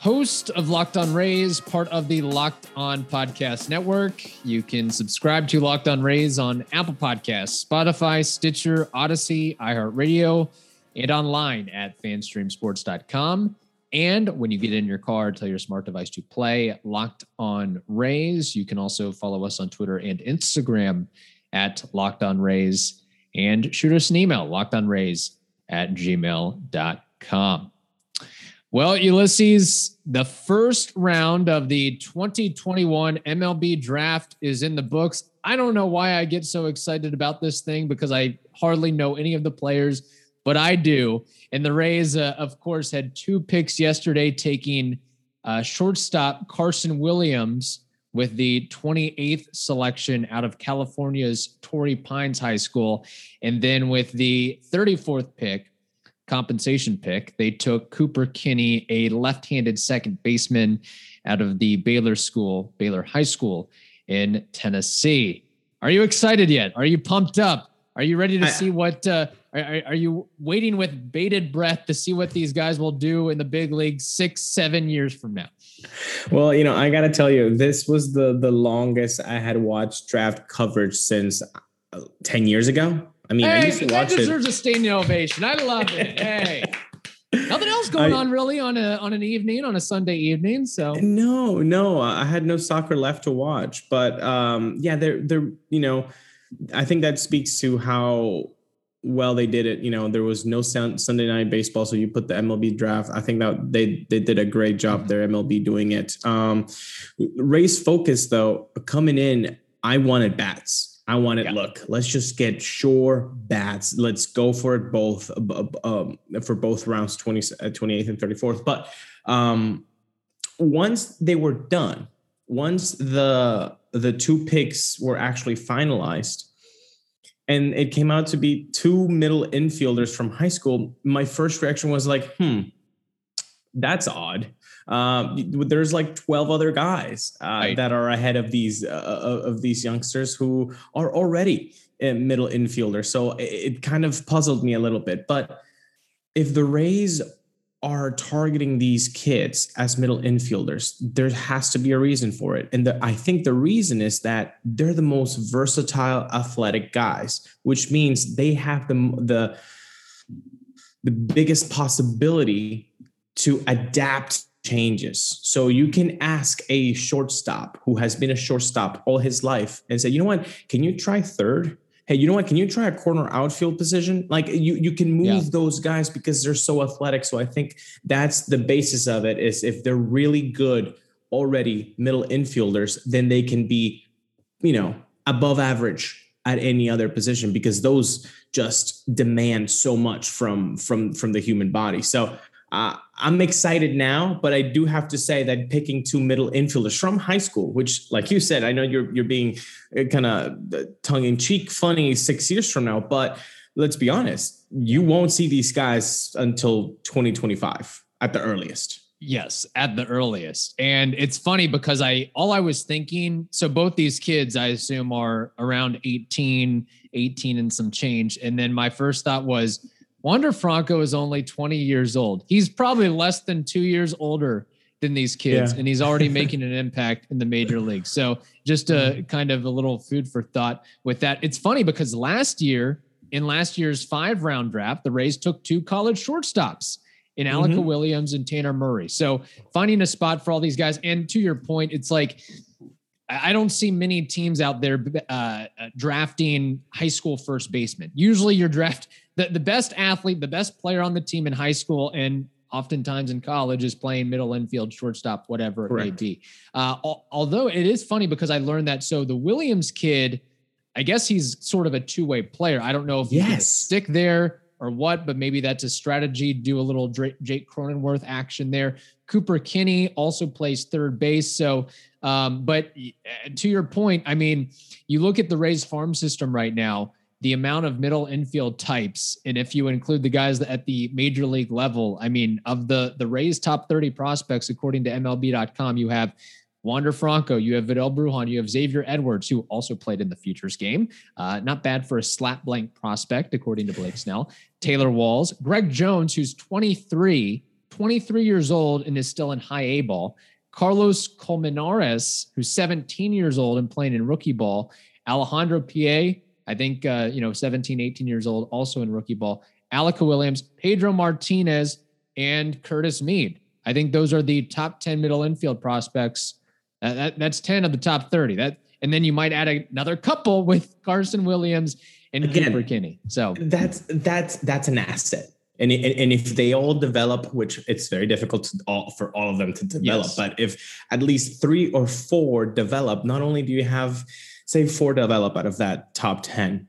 Host of Locked On Rays, part of the Locked On Podcast Network. You can subscribe to Locked On Rays on Apple Podcasts, Spotify, Stitcher, Odyssey, iHeartRadio, and online at fanstreamsports.com. And when you get in your car, tell your smart device to play Locked On Rays. You can also follow us on Twitter and Instagram at Locked On Rays and shoot us an email, lockedonrays at gmail.com. Well, Ulysses, the first round of the 2021 MLB draft is in the books. I don't know why I get so excited about this thing because I hardly know any of the players, but I do. And the Rays, uh, of course, had two picks yesterday, taking uh, shortstop Carson Williams with the 28th selection out of California's Torrey Pines High School. And then with the 34th pick, compensation pick, they took Cooper Kinney, a left-handed second baseman out of the Baylor School, Baylor High School in Tennessee. Are you excited yet? Are you pumped up? Are you ready to I- see what? Uh, are, are- are you waiting with bated breath to see what these guys will do in the big league six, seven years from now? Well, you know, I gotta tell you, this was the the longest I had watched draft coverage since uh, ten years ago. I mean, I Hey, used to that watch it. deserves a standing ovation. I love it. Hey, nothing else going I- on really on a on an evening on a Sunday evening. So No, no, I had no soccer left to watch. But um, yeah, they're they're you know, I think that speaks to how well they did it. You know, there was no Sun- Sunday night baseball, so you put the MLB draft. I think that they they did a great job there, MLB doing it. Um, race focus though, coming in, I wanted bats. I wanted Yeah. look. Let's just get sure bats. Let's go for it both uh, um, for both rounds, 20, uh, 28th and 34th. But um, once they were done, once the the two picks were actually finalized, and it came out to be two middle infielders from high school, my first reaction was like, "Hmm, that's odd." Um, there's like 12 other guys uh, Right. that are ahead of these uh, of these youngsters who are already uh, middle infielders. So it, it kind of puzzled me a little bit. But if the Rays are targeting these kids as middle infielders, there has to be a reason for it. And the, I think the reason is that they're the most versatile athletic guys, which means they have the the the biggest possibility to adapt changes. So you can ask a shortstop who has been a shortstop all his life and say, you know what, can you try third? Hey, you know what? Can you try a corner outfield position? Like you, you can move Yeah. those guys because they're so athletic. So I think that's the basis of it. Is if they're really good already middle infielders, then they can be, you know, above average at any other position because those just demand so much from from from the human body. So uh, I'm excited now, but I do have to say that picking two middle infielders from high school, which, like you said, I know you're you're being kind of tongue in cheek, funny six years from now, but let's be honest, you won't see these guys until 2025 at the earliest. Yes, at the earliest. And it's funny because I all I was thinking, so both these kids I assume are around 18, 18 and some change. And then my first thought was Wander Franco is only 20 years old. He's probably less than 2 years older than these kids Yeah. and he's already making an impact in the major leagues. So just a kind of a little food for thought with that. It's funny because last year in last year's 5 round draft, the Rays took two college shortstops in Alec Mhm. Williams and Tanner Murray. So finding a spot for all these guys. And to your point, it's like I don't see many teams out there uh, uh, drafting high school first baseman. Usually, you're draft the, the best athlete, the best player on the team in high school, and oftentimes in college is playing middle infield, shortstop, whatever it may be. Uh, al- although it is funny because I learned that. So the Williams kid, I guess he's sort of a two way player. I don't know if Yes. stick there or what, but maybe that's a strategy. Do a little Jake Cronenworth action there. Cooper Kinney also plays third base. So, um, but uh, to your point, I mean, you look at the Rays farm system right now, the amount of middle infield types, and if you include the guys at the major league level, I mean, of the the Rays top 30 prospects, according to MLB.com, you have Wander Franco, you have Vidal Brujan, you have Xavier Edwards, who also played in the futures game. Uh, not bad for a slap blank prospect, according to Blake Snell. Taylor Walls, Greg Jones, who's 23, 23 years old and is still in high A ball. Carlos Colmenares, who's 17 years old and playing in rookie ball. Alejandro Pie, I think, uh, you know, 17, 18 years old, also in rookie ball. Alec Williams, Pedro Martinez, and Curtis Mead. I think those are the top 10 middle infield prospects uh, that, that's 10 of the top 30. That and then you might add another couple with Carson Williams and Again, Cooper Kinney. So that's that's that's an asset. And, and if they all develop, which it's very difficult to all, for all of them to develop, yes. but if at least three or four develop, not only do you have, say, four develop out of that top 10,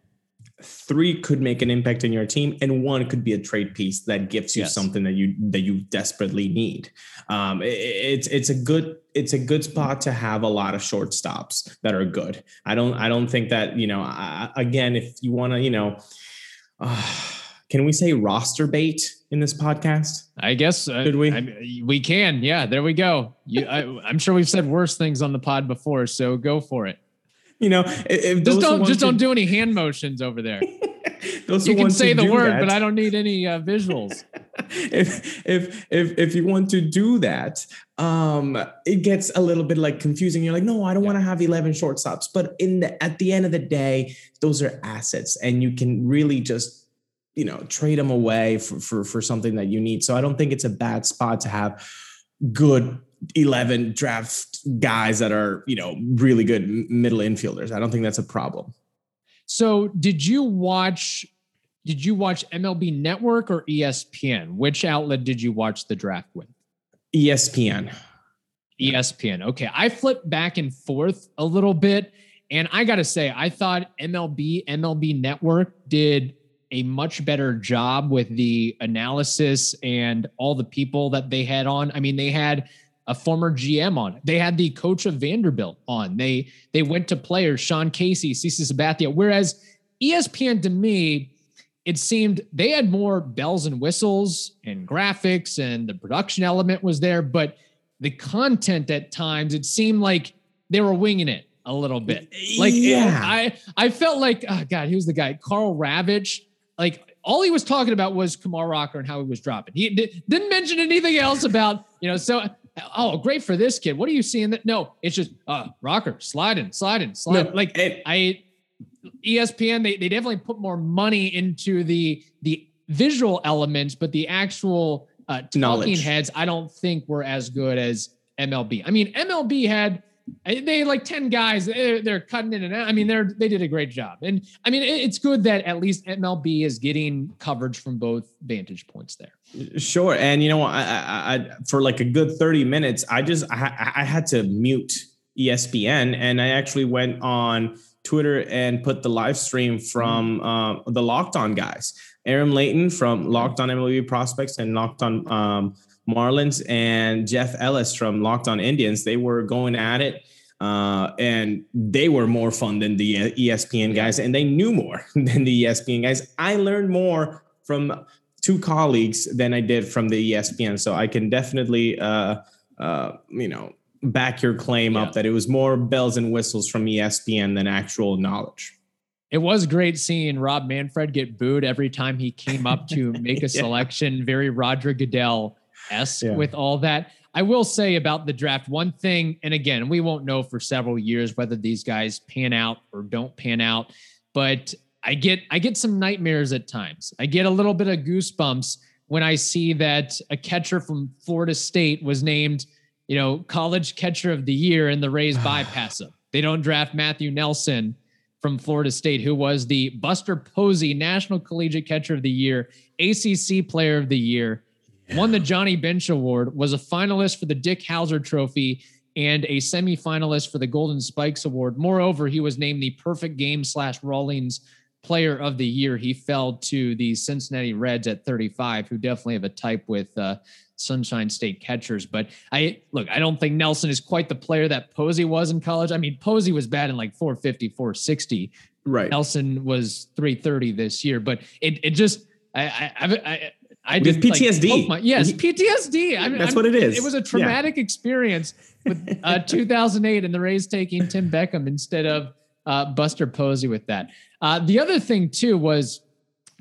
three could make an impact in your team and one could be a trade piece that gives you yes. something that you that you desperately need. Um, it, it's it's a good it's a good spot to have a lot of shortstops that are good. I don't i don't think that you know I, again if you want to you know uh, can we say roster bait in this podcast? I guess uh, Could we? I, we can. Yeah there we go. You, I, i'm sure we've said worse things on the pod before so go for it you know, if just don't just don't do any hand motions over there. those you can say the word, that, but I don't need any uh, visuals. if if if if you want to do that, um, it gets a little bit like confusing. You're like, no, I don't yeah. want to have eleven shortstops. But in the at the end of the day, those are assets, and you can really just you know trade them away for for for something that you need. So I don't think it's a bad spot to have good 11 draft guys that are, you know, really good middle infielders. I don't think that's a problem. So, did you watch did you watch MLB Network or ESPN? Which outlet did you watch the draft with? ESPN. ESPN. Okay, I flipped back and forth a little bit and I got to say I thought MLB MLB Network did a much better job with the analysis and all the people that they had on. I mean, they had a former GM on it. They had the coach of Vanderbilt on. They they went to players, Sean Casey, CC Sabathia. Whereas ESPN to me, it seemed they had more bells and whistles and graphics and the production element was there, but the content at times it seemed like they were winging it a little bit. Like yeah. I I felt like oh god, he was the guy Karl Ravech. Like all he was talking about was Kumar Rocker and how he was dropping. He didn't mention anything else about you know. So oh, great for this kid. What are you seeing that? No, it's just uh rocker sliding, sliding, sliding. No, like it, I ESPN, they, they definitely put more money into the the visual elements, but the actual uh, talking knowledge. heads, I don't think were as good as MLB. I mean, MLB had they like 10 guys they're, they're, cutting in and out. I mean they're they did a great job. And i mean it's good that at least mlb is getting coverage from both vantage points there. Sure. And you know I, I, I for like a good 30 minutes i just I, I had to mute espn and i actually went on twitter and put the live stream from uh, the locked on guys. Aram Leighton from locked on mlb prospects and locked on um, Marlins and Jeff Ellis from Locked On Indians. They were going at it. Uh, and they were more fun than the ESPN guys, and they knew more than the ESPN guys. I learned more from two colleagues than I did from the ESPN, so I can definitely, uh, uh, you know, back your claim yeah. up that it was more bells and whistles from ESPN than actual knowledge. It was great seeing Rob Manfred get booed every time he came up to make a yeah. selection. Very Roger Goodell esque yeah. with all that. I will say about the draft one thing, and again, we won't know for several years whether these guys pan out or don't pan out, but I get I get some nightmares at times. I get a little bit of goosebumps when I see that a catcher from Florida State was named, you know, college catcher of the year and the Rays bypass him. They don't draft Matthew Nelson from Florida State, who was the Buster Posey National Collegiate Catcher of the Year, ACC Player of the Year won the Johnny Bench Award, was a finalist for the Dick Howser Trophy, and a semifinalist for the Golden Spikes Award. Moreover, he was named the perfect game slash Rawlings player of the year, he fell to the Cincinnati Reds at 35, who definitely have a type with uh, Sunshine State catchers. But I look, I don't think Nelson is quite the player that Posey was in college. I mean, Posey was bad in like 450, 460. Right. Nelson was 330 this year, but it it just I I I, I did PTSD. Like, my, yes, PTSD. I mean, That's I'm, what it is. It was a traumatic yeah. experience with uh, 2008 and the Rays taking Tim Beckham instead of uh, Buster Posey with that. Uh, the other thing too was,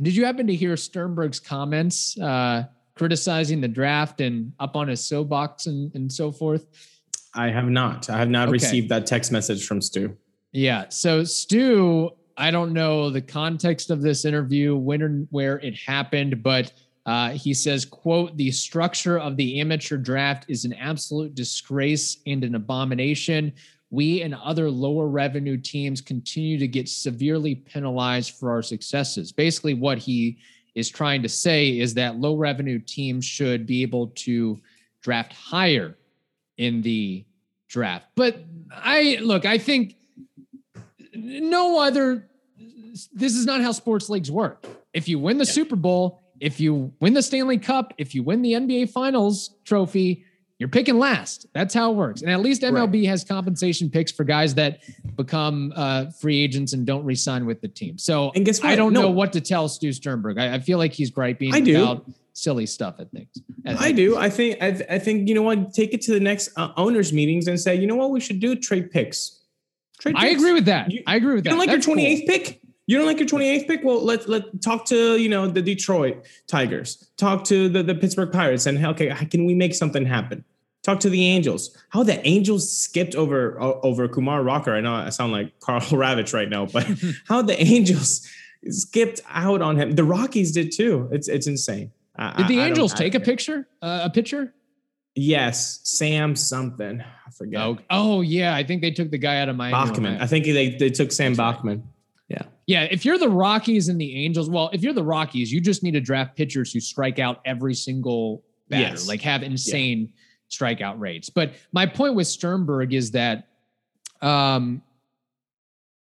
did you happen to hear Sternberg's comments uh, criticizing the draft and up on his soapbox and, and so forth? I have not. I have not okay. received that text message from Stu. Yeah. So Stu, I don't know the context of this interview, when and where it happened, but uh, he says, quote, the structure of the amateur draft is an absolute disgrace and an abomination. We and other lower revenue teams continue to get severely penalized for our successes. Basically, what he is trying to say is that low revenue teams should be able to draft higher in the draft. But I look, I think no other this is not how sports leagues work. If you win the yeah. Super Bowl, if you win the Stanley Cup, if you win the NBA Finals trophy, you're picking last. That's how it works. And at least MLB right. has compensation picks for guys that become uh, free agents and don't resign with the team. So and guess what? I don't no. know what to tell Stu Sternberg. I, I feel like he's griping I do. about silly stuff at things. At I do. I think. I, I, think you know what. Take it to the next uh, owners meetings and say, you know what, we should do trade picks. Trade I agree with that. You, I agree with you that. Don't like That's your 28th cool. pick? You don't like your 28th pick? Well, let's let talk to you know the Detroit Tigers. Talk to the, the Pittsburgh Pirates and okay, can we make something happen? Talk to the Angels. How the Angels skipped over over Kumar Rocker. I know I sound like Karl Ravitch right now, but how the Angels skipped out on him. The Rockies did too. It's it's insane. I, did the I, Angels I take a picture? Uh, a picture? Yes, Sam something. I forget. Oh, oh yeah, I think they took the guy out of my Bachman. I think they they took Sam Bachman. Yeah. If you're the Rockies and the Angels, well, if you're the Rockies, you just need to draft pitchers who strike out every single batter, yes. like have insane yeah. strikeout rates. But my point with Sternberg is that, um,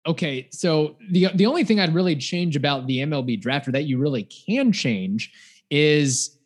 okay, so the the only thing I'd really change about the MLB draft, or that you really can change, is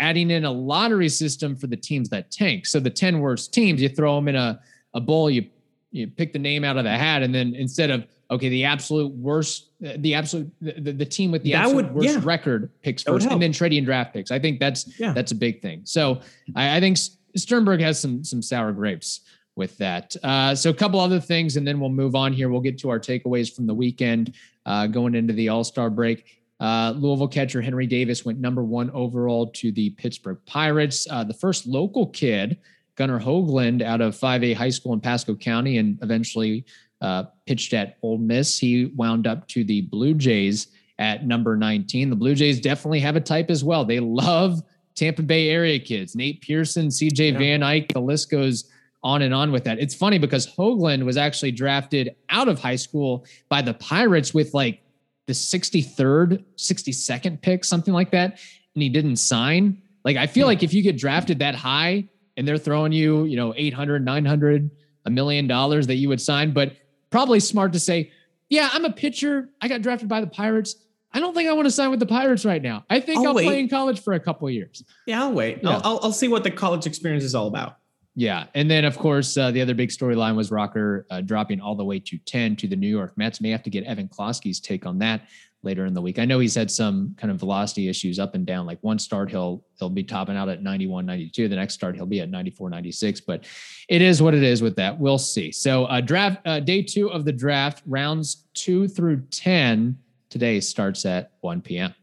adding in a lottery system for the teams that tank. So the ten worst teams, you throw them in a a bowl, you you pick the name out of the hat, and then instead of okay, the absolute worst, the absolute the, the team with the that absolute would, worst yeah. record picks first, and then trading draft picks. I think that's yeah. that's a big thing. So I, I, think Sternberg has some some sour grapes with that. Uh, so a couple other things, and then we'll move on here. We'll get to our takeaways from the weekend uh, going into the All Star break. Uh, Louisville catcher Henry Davis went number one overall to the Pittsburgh Pirates. Uh, the first local kid, Gunnar Hoglund, out of Fivay high school in Pasco County, and eventually uh, pitched at Ole Miss. He wound up to the Blue Jays at number 19. The Blue Jays definitely have a type as well. They love Tampa Bay area kids, Nate Pearson, CJ yeah. Van Eyk. The list goes on and on with that. It's funny because Hoglund was actually drafted out of high school by the Pirates with like the 63rd, 62nd pick, something like that. And he didn't sign. Like, I feel yeah. like if you get drafted that high and they're throwing you, you know, 800, 900, a million dollars that you would sign. But probably smart to say, yeah, I'm a pitcher. I got drafted by the Pirates. I don't think I want to sign with the Pirates right now. I think I'll, I'll play in college for a couple of years. Yeah, I'll wait. Yeah. I'll, I'll, I'll, see what the college experience is all about. Yeah. And then, of course, uh, the other big storyline was Rocker uh, dropping all the way to 10 to the New York Mets. May have to get Evan Klosky's take on that later in the week. I know he's had some kind of velocity issues up and down. Like one start, he'll he'll be topping out at 91, 92. The next start, he'll be at 94, 96. But it is what it is with that. We'll see. So uh, draft uh, day two of the draft, rounds two through 10 today starts at 1 p.m.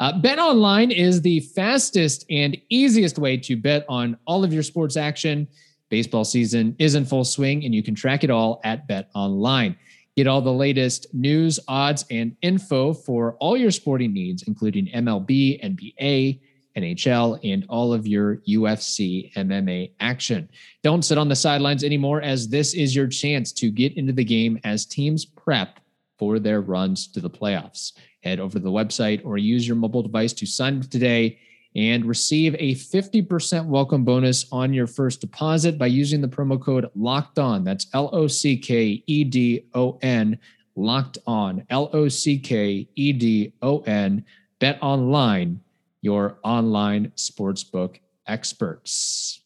Uh, bet online is the fastest and easiest way to bet on all of your sports action. Baseball season is in full swing, and you can track it all at Bet Online. Get all the latest news, odds, and info for all your sporting needs, including MLB, NBA, NHL, and all of your UFC MMA action. Don't sit on the sidelines anymore, as this is your chance to get into the game as teams prep for their runs to the playoffs. Head over to the website or use your mobile device to sign up today and receive a 50% welcome bonus on your first deposit by using the promo code locked on. That's L O C K E D O N, locked on, L O C K E D O N, bet online, your online sportsbook experts.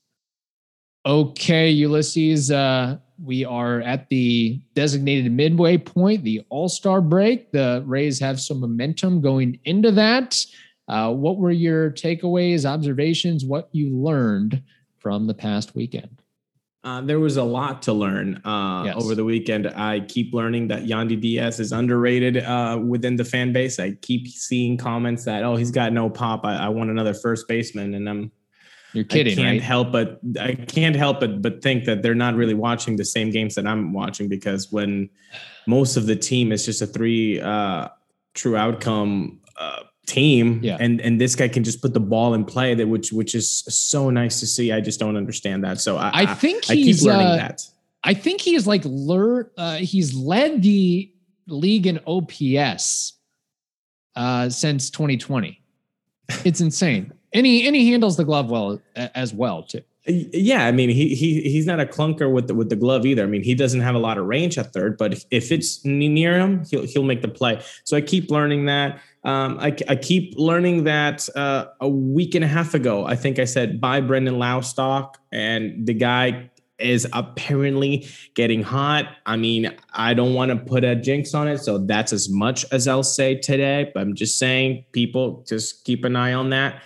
Okay, Ulysses, uh, we are at the designated midway point, the All Star break. The Rays have some momentum going into that. Uh, what were your takeaways, observations, what you learned from the past weekend? Uh, there was a lot to learn uh, yes. over the weekend. I keep learning that Yandy Diaz is underrated uh, within the fan base. I keep seeing comments that, oh, he's got no pop. I, I want another first baseman. And I'm, you're kidding, I can't right? help but I can't help but but think that they're not really watching the same games that I'm watching because when most of the team is just a three uh, true outcome uh, team yeah. and and this guy can just put the ball in play that which which is so nice to see. I just don't understand that. So i i think I, he's I learning uh, that. I think he's like learn uh, he's led the league in ops uh since 2020 it's insane. And he and he handles the glove well as well too yeah, I mean he he he's not a clunker with the with the glove either. I mean he doesn't have a lot of range at third, but if it's near him, he'll he'll make the play. So I keep learning that. Um, I, I keep learning that uh, a week and a half ago, I think I said buy Brendan Laustock, and the guy is apparently getting hot. I mean, I don't want to put a jinx on it, so that's as much as I'll say today. But I'm just saying, people, just keep an eye on that.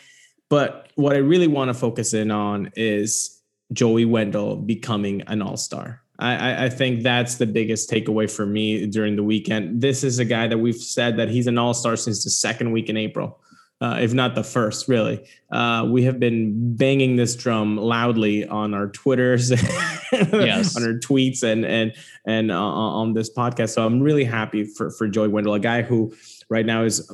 But what I really want to focus in on is Joey Wendle becoming an all star. I, I, think that's the biggest takeaway for me during the weekend. This is a guy that we've said that he's an all star since the second week in April. Uh, if not the first, really. Uh, we have been banging this drum loudly on our Twitters, yes. on our tweets, and and and uh, on this podcast. So I'm really happy for for Joey Wendle, a guy who right now is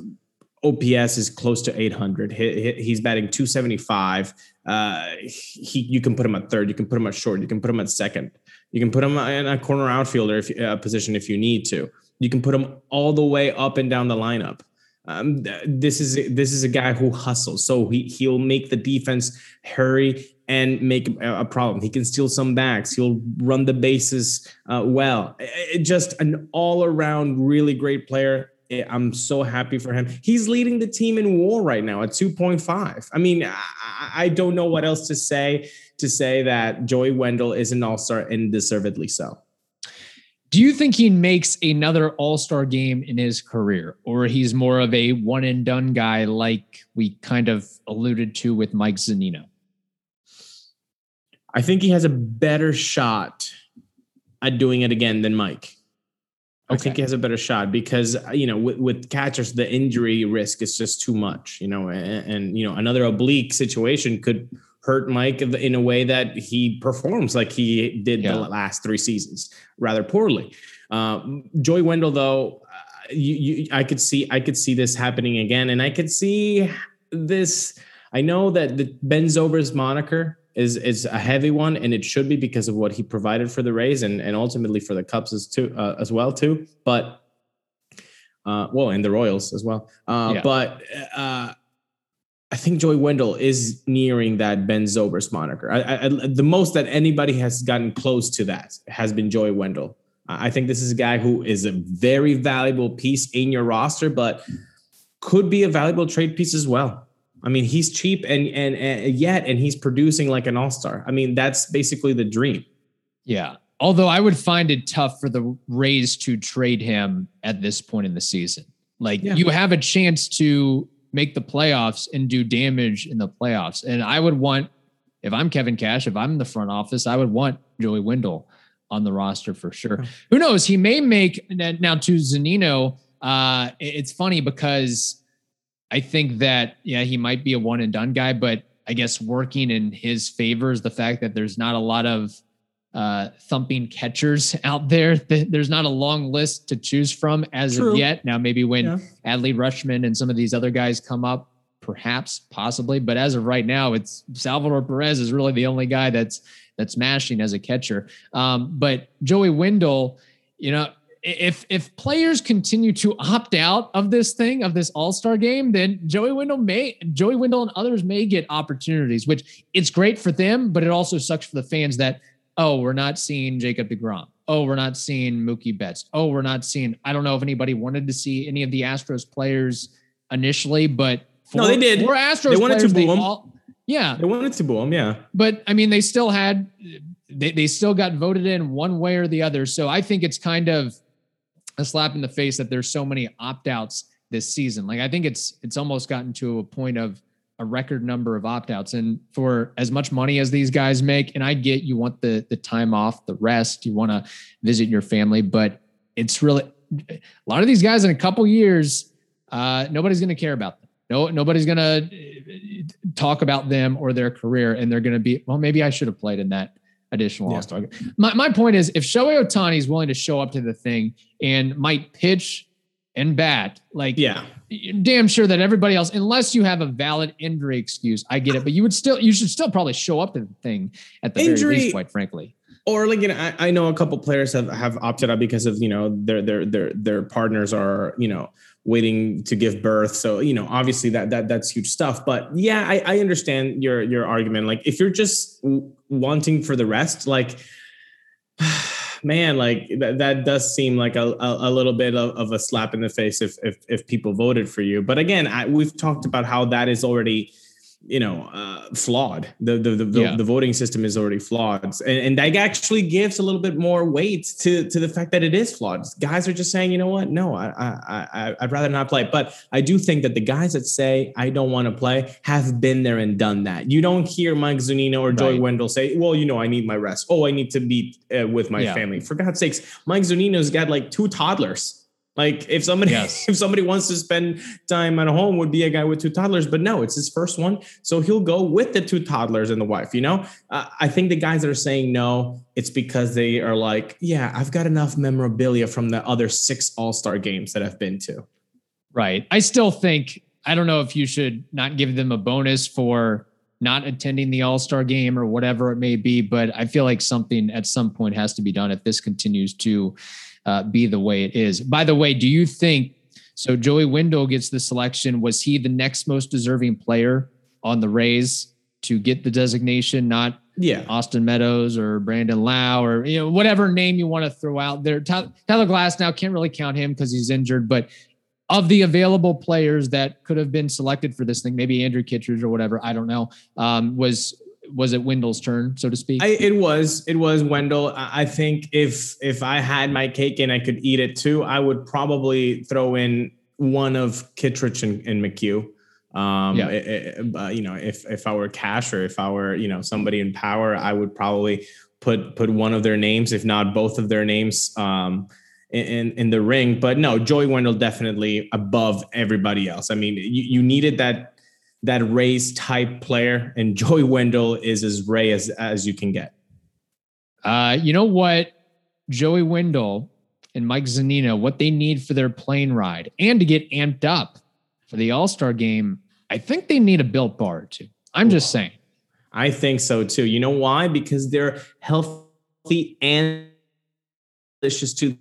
OPS is close to 800. He, he's batting 275. Uh, he, you can put him at third. You can put him at short. You can put him at second. You can put him in a corner outfielder if, uh, position if you need to. You can put him all the way up and down the lineup. Um, this is this is a guy who hustles, so he he'll make the defense hurry and make a problem. He can steal some backs. He'll run the bases uh, well. It, just an all around really great player I'm so happy for him. He's leading the team in WAR right now at 2.5. I mean, I, I don't know what else to say to say that Joey Wendle is an all star and deservedly so. Do you think he makes another all star game in his career, or he's more of a one and done guy like we kind of alluded to with Mike Zunino? I think he has a better shot at doing it again than Mike. I think he has a better shot because you know with, with, catchers the injury risk is just too much. You know, and, and, you know another oblique situation could hurt Mike in a way that he performs like he did yeah. the last three seasons rather poorly. Uh, Joey Wendle though, uh, you, you, I could see I could see this happening again, and I could see this. I know that the Ben Zobrist moniker is is a heavy one, and it should be because of what he provided for the Rays and and ultimately for the Cubs as too uh, as well too. But uh, well, and the Royals as well. Uh, yeah. But uh, I think Joey Wendle is nearing that Ben Zobrist moniker. I, I, the most that anybody has gotten close to that has been Joey Wendle. I think this is a guy who is a very valuable piece in your roster, but could be a valuable trade piece as well. I mean, he's cheap and, and and yet and he's producing like an all-star. I mean, that's basically the dream. Yeah. Although I would find it tough for the Rays to trade him at this point in the season. Like yeah. you have a chance to make the playoffs and do damage in the playoffs. And I would want, if I'm Kevin Cash, if I'm in the front office, I would want Joey Wendle on the roster for sure. Who knows? He may make now to Zunino. Uh, it's funny because I think that yeah, he might be a one and done guy, but I guess working in his favor is the fact that there's not a lot of uh, thumping catchers out there. There's not a long list to choose from as True. of yet. Now, maybe when yeah. Adley Rutschman and some of these other guys come up, perhaps, possibly. But as of right now, it's Salvador Perez is really the only guy that's that's mashing as a catcher. Um, but Joey Wendle, you know, if if players continue to opt out of this thing of this All Star game, then Joey Wendle may Joey Wendle and others may get opportunities, which it's great for them, but it also sucks for the fans that oh we're not seeing Jacob Degrom, oh, we're not seeing Mookie Betts. Oh, we're not seeing. I don't know if anybody wanted to see any of the Astros players initially, but for, no, they did. For Astros they wanted players, to boo them. All, yeah, they wanted to boo them. Yeah, but I mean, they still had. They, they still got voted in one way or the other. So I think it's kind of a slap in the face that there's so many opt outs this season. Like I think it's it's almost gotten to a point of a record number of opt-outs and for as much money as these guys make and I get you want the the time off, the rest, you want to visit your family, but it's really a lot of these guys in a couple years uh, nobody's going to care about them. No nobody's going to uh, talk about them or their career and they're going to be well maybe I should have played in that additional yeah. all-star. My my point is if Shohei Ohtani is willing to show up to the thing and might pitch and bat. Like, yeah, damn sure that everybody else, unless you have a valid injury excuse, I get it, but you would still, you should still probably show up to the thing at the injury, very least, quite frankly. Or like, you know, I, I know a couple players have have opted out because of you know their their their their partners are you know waiting to give birth. So you know, obviously that that that's huge stuff. But yeah, I, I understand your your argument. Like, if you're just wanting for the rest, like. man, like that, that does seem like a, a, a little bit of, of, a slap in the face if, if, if people voted for you. But again, I, we've talked about how that is already you know uh, flawed. The the the, yeah. the, voting system is already flawed. And, and that actually gives a little bit more weight to to the fact that it is flawed. Guys are just saying you know what? No i i, I i'd rather not play. But i do think that the guys that say i don't want to play have been there and done that. You don't hear mike zunino or Joy right. wendle say well you know i need my rest. Oh i need to be uh, with my yeah. family. For god's sakes mike zunino's got like two toddlers like if somebody yes. if somebody wants to spend time at home would be a guy with two toddlers, but no, it's his first one, so he'll go with the two toddlers and the wife. You know, uh, I think the guys that are saying no, it's because they are like, yeah, I've got enough memorabilia from the other six All Star games that I've been to. Right. I still think I don't know if you should not give them a bonus for not attending the All Star game or whatever it may be, but I feel like something at some point has to be done if this continues to uh, be the way it is. By the way, do you think so? Joey Wendle gets the selection. Was he the next most deserving player on the Rays to get the designation? Not yeah, Austin Meadows or Brandon Lowe or you know whatever name you want to throw out there. Tyler Glasnow can't really count him because he's injured, but of the available players that could have been selected for this thing, maybe Andrew Kittredge or whatever, I don't know, um, was was it Wendle's turn, so to speak? I, it was. It was Wendle. I think if if I had my cake and I could eat it too, I would probably throw in one of Kittredge and, and McHugh. Um, yeah. It, it, uh, you know, if if I were cash or if I were you know somebody in power, I would probably put put one of their names, if not both of their names. Um, in in the ring, but no, Joey Wendle definitely above everybody else. I mean, you, you needed that that Rays type player, and Joey Wendle is as Ray as as you can get. Uh, you know what, Joey Wendle and Mike Zunino, what they need for their plane ride and to get amped up for the All Star game, I think they need a built bar or two. I'm just saying. I think so too. You know why? Because they're healthy and delicious too.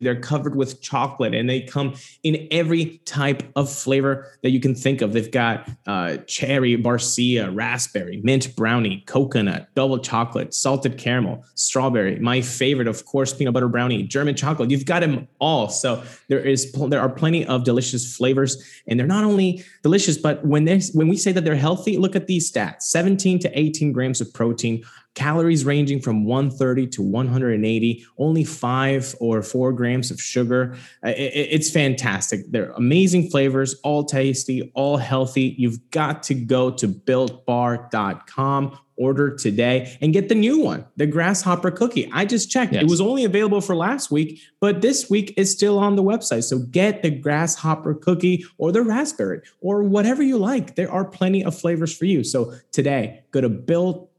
They're covered with chocolate and they come in every type of flavor that you can think of. They've got uh, cherry, barcia, raspberry, mint brownie, coconut, double chocolate, salted caramel, strawberry. My favorite, of course, peanut butter brownie, German chocolate. You've got them all. So there is there are plenty of delicious flavors, and they're not only delicious, but when they when we say that they're healthy, look at these stats: 17 to 18 grams of protein, calories ranging from 130 to 180, only five or four grams of sugar. Uh, it's fantastic. They're amazing flavors, all tasty, all healthy. You've got to go to builtbar.com. Order today and get the new one, the grasshopper cookie. I just checked. Yes. It was only available for last week, but this week is still on the website. So get the grasshopper cookie or the raspberry or whatever you like. There are plenty of flavors for you. So today, go to built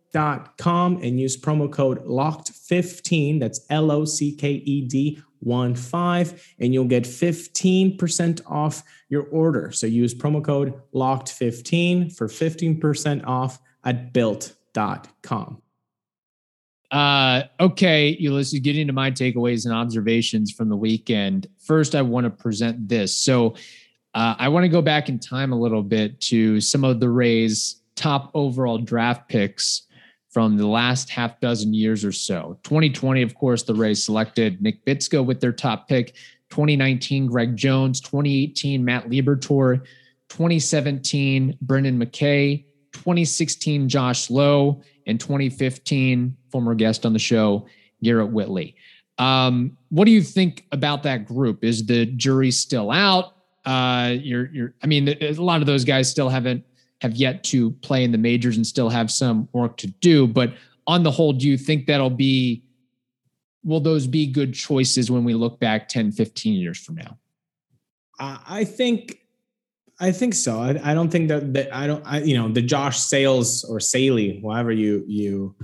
com and use promo code locked15 that's l-o-c-k-e-d 1 5 and you'll get 15% off your order so use promo code locked15 for 15% off at built.com uh, okay, Ulysses, getting into my takeaways and observations from the weekend. First, I want to present this. So, uh, I want to go back in time a little bit to some of the Rays' top overall draft picks from the last half dozen years or so. 2020, of course, the Rays selected Nick Bitsko with their top pick. 2019, Greg Jones. 2018, Matt Liberatore. 2017, Brendan McKay. 2016, Josh Lowe. And 2015, former guest on the show, Garrett Whitley. Um, what do you think about that group? Is the jury still out? Uh, you're, you're, I mean, a lot of those guys still haven't have yet to play in the majors and still have some work to do. But on the whole, do you think that'll be, will those be good choices when we look back 10, 15 years from now? I think, I think so. I, I don't think that, that I don't, I, you know, the Josh Sales or Saley, whatever you, you,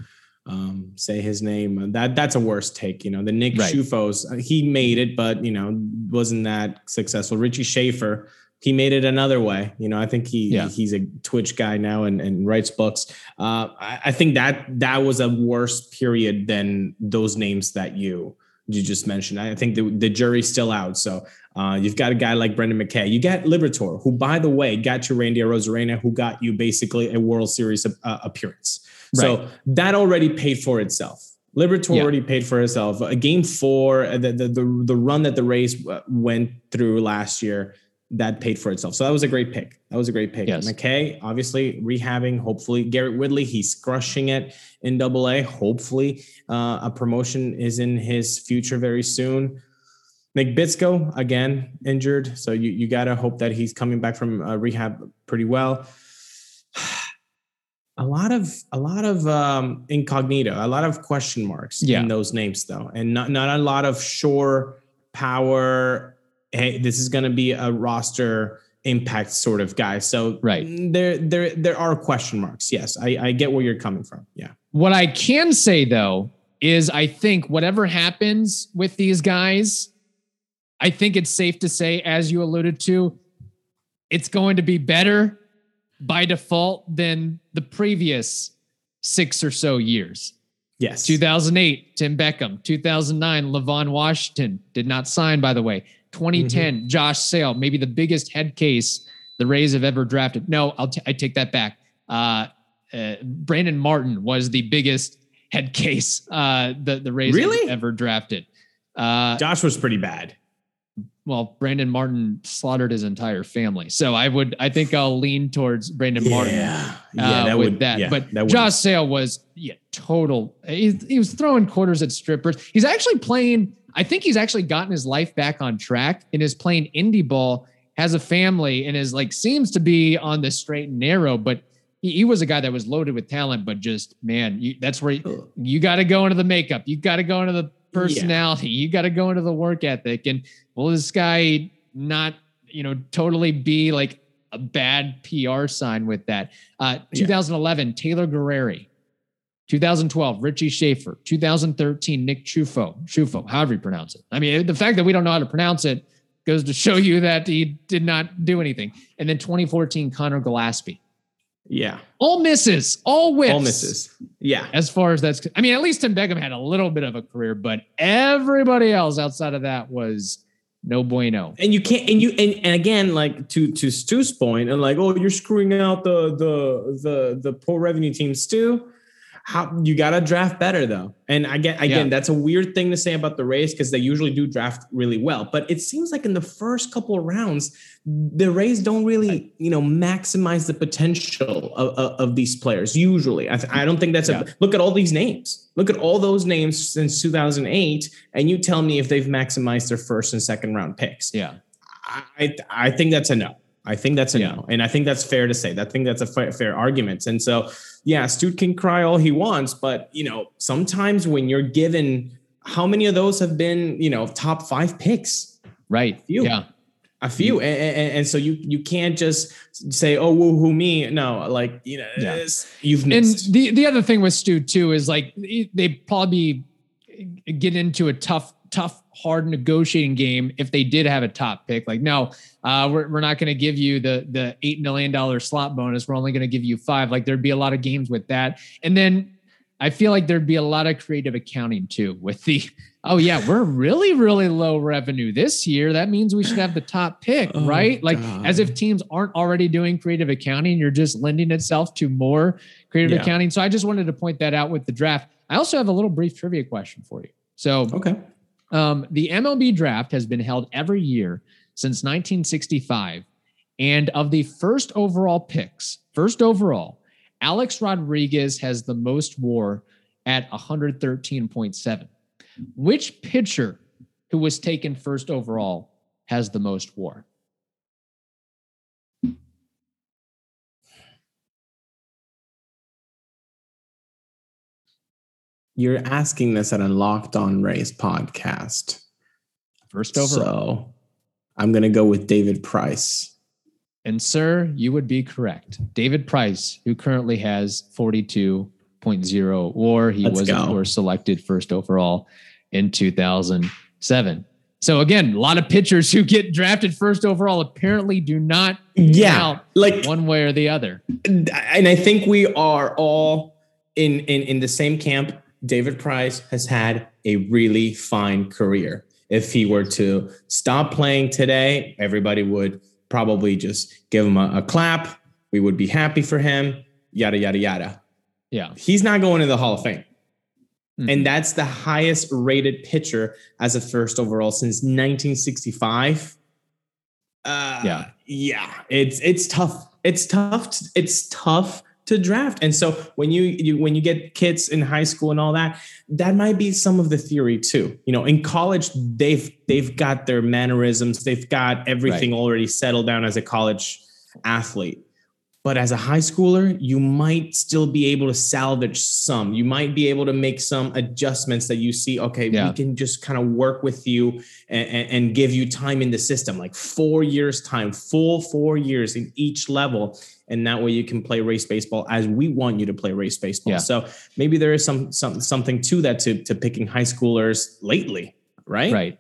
um, say his name. That that's a worse take. You know, the Nick right. Ciuffos, he made it, but you know, wasn't that successful. Richie Shaffer, he made it another way. You know, I think he yeah. he's a Twitch guy now and, and writes books. Uh, I, I, think that that was a worse period than those names that you you just mentioned. I think the, the jury's still out. So uh, you've got a guy like Brendan McKay. You got Liberatore, who, by the way, got you Randy Arozarena, who got you basically a World Series uh, appearance. Right. So that already paid for itself. Liberatore yeah. already paid for itself. A game four, the, the, the the run that the Rays uh, went through last year that paid for itself. So that was a great pick. That was a great pick. Yes. McKay, obviously rehabbing. Hopefully, Garrett Whitley, he's crushing it in Double A. Hopefully, uh, a promotion is in his future very soon. Nick Bitsko again injured, so you you gotta hope that he's coming back from uh, rehab pretty well. A lot of a lot of um, incognito, a lot of question marks yeah. in those names though, and not not a lot of sure power hey, this is going to be a roster impact sort of guy. So right there, there, there are question marks. Yes, I, I get where you're coming from. Yeah. What I can say though is I think whatever happens with these guys, I think it's safe to say, as you alluded to, it's going to be better by default than the previous six or so years. Yes. 2008, Tim Beckham. 2009, Levon Washington did not sign, by the way. 2010, mm-hmm. Josh Sale, maybe the biggest head case the Rays have ever drafted. No, I'll t- I take that back. Uh, uh, Brandon Martin was the biggest head case uh, the the Rays really? ever drafted. Uh, Josh was pretty bad. Well, Brandon Martin slaughtered his entire family, so I would I think I'll lean towards Brandon yeah. Martin. Yeah, uh, that with would, that. Yeah, but that Josh Sale was yeah total. He, he was throwing quarters at strippers. He's actually playing I think he's actually gotten his life back on track and is playing indie ball, has a family, and is like seems to be on the straight and narrow. But he, he was a guy that was loaded with talent, but just man, you, that's where you, you got to go into the makeup, you got to go into the personality, yeah. you got to go into the work ethic. And will this guy not, you know, totally be like a bad PR sign with that? Uh, 2011, yeah. Taylor Guerrieri 2012, Richie Shaffer. 2013, Nick Ciuffo. Ciuffo, however you pronounce it. I mean, the fact that we don't know how to pronounce it goes to show you that he did not do anything. And then 2014, Connor Gillaspie. Yeah. All misses, all whiffs. All misses. Yeah. As far as that's, I mean, at least Tim Beckham had a little bit of a career, but everybody else outside of that was no bueno. And you can't, and you, and, and again, like to to Stu's point, and like, oh, you're screwing out the the the the poor revenue team, Stu how you got to draft better though. And again, again, yeah. that's a weird thing to say about the Rays because they usually do draft really well. But it seems like in the first couple of rounds, the Rays don't really, you know, maximize the potential of, of, of these players. Usually, I, th- I don't think that's yeah. a look at all these names. Look at all those names since 2008, and you tell me if they've maximized their first and second round picks. Yeah, I I think that's a no. I think that's a yeah. no, and I think that's fair to say. I think that's a fair, fair argument. And so yeah, Stu can cry all he wants, but you know, sometimes when you're given how many of those have been, you know, top five picks? Right. A few. Yeah. A few. And, and, and, so you you can't just say, oh, woo who me. No, like, you know, yeah. you've missed. And the, the other thing with Stu too is like they probably get into a tough tough, hard negotiating game if they did have a top pick. Like, no, uh, we're, we're not going to give you the the eight million dollar slot bonus. We're only going to give you five. Like, there'd be a lot of games with that. And then I feel like there'd be a lot of creative accounting too with the oh yeah, we're really, really low revenue this year. That means we should have the top pick, oh, right? Like God. as if teams aren't already doing creative accounting, you're just lending itself to more creative yeah. accounting. So I just wanted to point that out with the draft. I also have a little brief trivia question for you. So okay. Um, the MLB draft has been held every year since 1965. And of the first overall picks, first overall, Alex Rodriguez has the most war at 113.7. Which pitcher who was taken first overall has the most war? You're asking this at a Locked On Rays podcast. First overall. So I'm going to go with David Price. And sir, you would be correct. David Price, who currently has 42.0 war, he Let's was, go. of course, selected first overall in 2007. So again, a lot of pitchers who get drafted first overall apparently do not yeah, like one way or the other. And I think we are all in in in the same camp. David Price has had a really fine career. If he were to stop playing today, everybody would probably just give him a, a clap. We would be happy for him. Yada yada yada. Yeah, he's not going to the Hall of Fame. Mm-hmm. And that's the highest rated pitcher as a first overall since 1965. Uh, yeah. Yeah. It's it's tough. It's tough. It's tough to draft. And so when you, you when you get kids in high school and all that, that might be some of the theory too. You know, in college they've they've got their mannerisms, they've got everything right. already settled down as a college athlete. But as a high schooler, you might still be able to salvage some. You might be able to make some adjustments that you see, okay, yeah. we can just kind of work with you and, and, give you time in the system, like four years' time, full four years in each level. And that way you can play Rays baseball as we want you to play Rays baseball. Yeah. So maybe there is some, some something to that to, to picking high schoolers lately, right? Right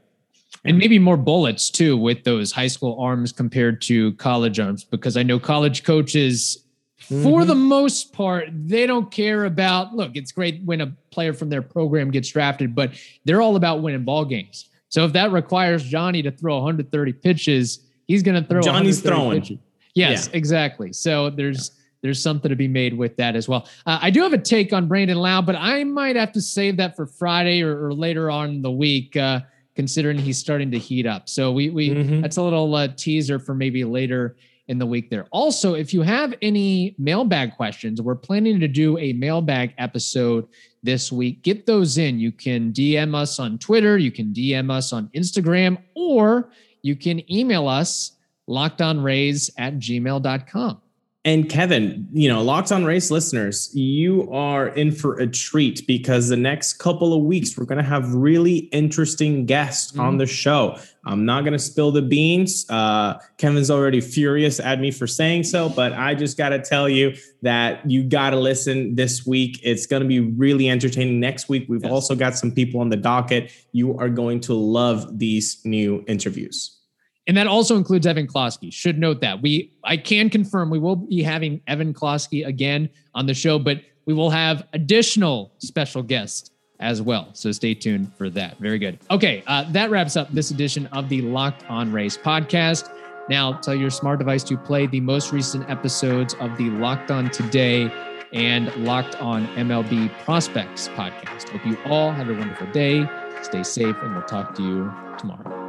and maybe more bullets too with those high school arms compared to college arms because I know college coaches mm-hmm. for the most part they don't care about look it's great when a player from their program gets drafted but they're all about winning ball games. So if that requires Johnny to throw 130 pitches, he's going to throw Johnny's throwing. Pitches. Yes, yeah. exactly. So there's there's something to be made with that as well. Uh, I do have a take on Brandon Lowe, but I might have to save that for Friday or, or later on in the week. Uh, considering he's starting to heat up. So we we mm-hmm. that's a little uh, teaser for maybe later in the week there. Also, if you have any mailbag questions, we're planning to do a mailbag episode this week. Get those in. You can DM us on Twitter, you can DM us on Instagram, or you can email us lockedonrays at gmail.com. And Kevin, you know, Locked on Rays listeners, you are in for a treat because the next couple of weeks we're going to have really interesting guests mm-hmm. on the show. I'm not going to spill the beans. Uh, Kevin's already furious at me for saying so, but I just got to tell you that you got to listen this week. It's going to be really entertaining. Next week, we've yes. also got some people on the docket. You are going to love these new interviews. And that also includes Evan Klosky. Should note that we I can confirm we will be having Evan Klosky again on the show, but we will have additional special guests as well. So stay tuned for that. Very good. Okay, uh, that wraps up this edition of the Locked On Rays podcast. Now tell your smart device to play the most recent episodes of the Locked On Today and Locked On MLB Prospects podcast. Hope you all have a wonderful day. Stay safe, and we'll talk to you tomorrow.